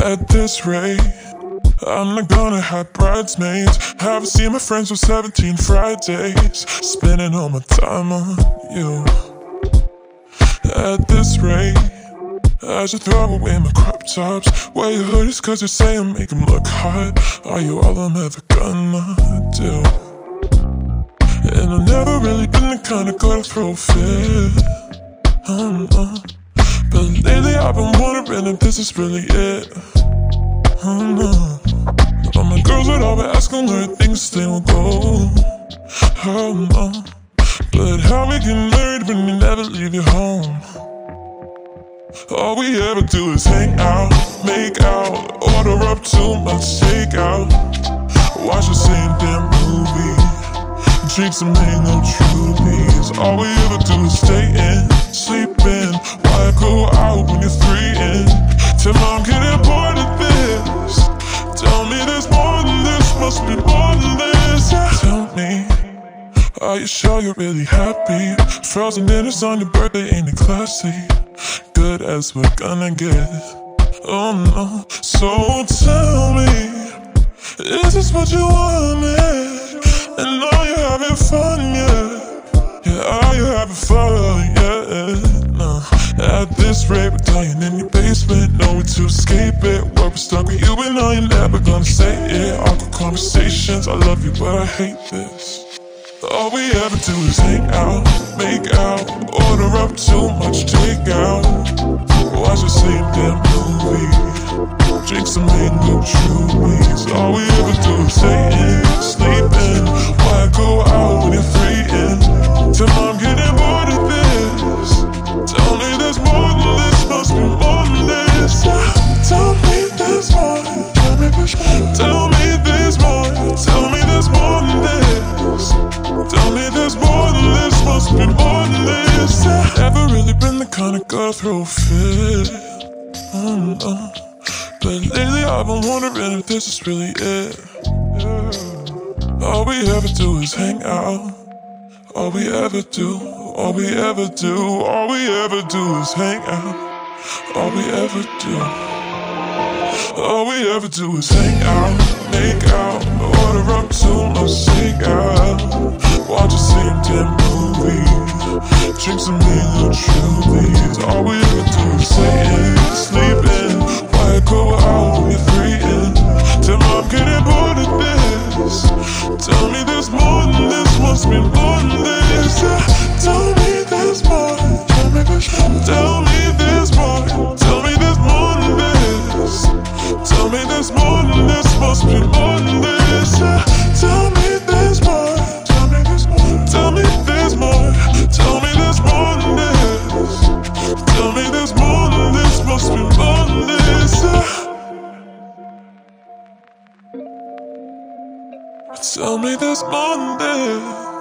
At this rate, I'm not gonna have bridesmaids. Haven't seen my friends for 17 Fridays. Spending all my time on you. At this rate, I should throw away my crop tops. Wear your hoodies cause you say I make them look hot. Are you all I'm ever gonna do? And I've never really been the kind of girl to throw a fit. Uh-uh. But lately I've been wondering if this is really it. Oh no. All my girls would all be asking where things they will go. Oh no. But how we get married when you never leave your home? All we ever do is hang out, make out, order up too much takeout, watch the same damn movie, drink some mango Trulys. All we ever do is stay in, sleep in. Why go out when you're three in? Till I'm getting bored of this. Tell me there's more than this, must be more than this. Tell me. Are you sure you're really happy? Frozen dinners on your birthday ain't it classy? Good as we're gonna get. Oh no. So tell me, is this what you wanted? And This rate, we're dying in your basement. No way to escape it. Where we're stuck with you, and now you're never gonna say it. Awkward conversations. I love you, but I hate this. All we ever do is hang out, make out, order up too much takeout, watch the same damn movie, drink some mango chewies. All we ever do is stay in, sleep in. Why go out when you're free in? Till this, must be more. Never really been the kind of girl a fit. Oh, no. But lately I've been wondering if this is really it. All we ever do is hang out. All we ever do, all we ever do, all we ever do is hang out. All we ever do. All we ever do is hang out, make out, order up drink some mango Trulys. All we ever do is stay in, sleep in, why go out three in? Till I'm getting bored of this. Tell me there's more than this, must be more than this. Me more. Tell me there's more. Tell me there's more. Tell me there's more than this. Tell me there's more than this, must be more than this. Tell me this this.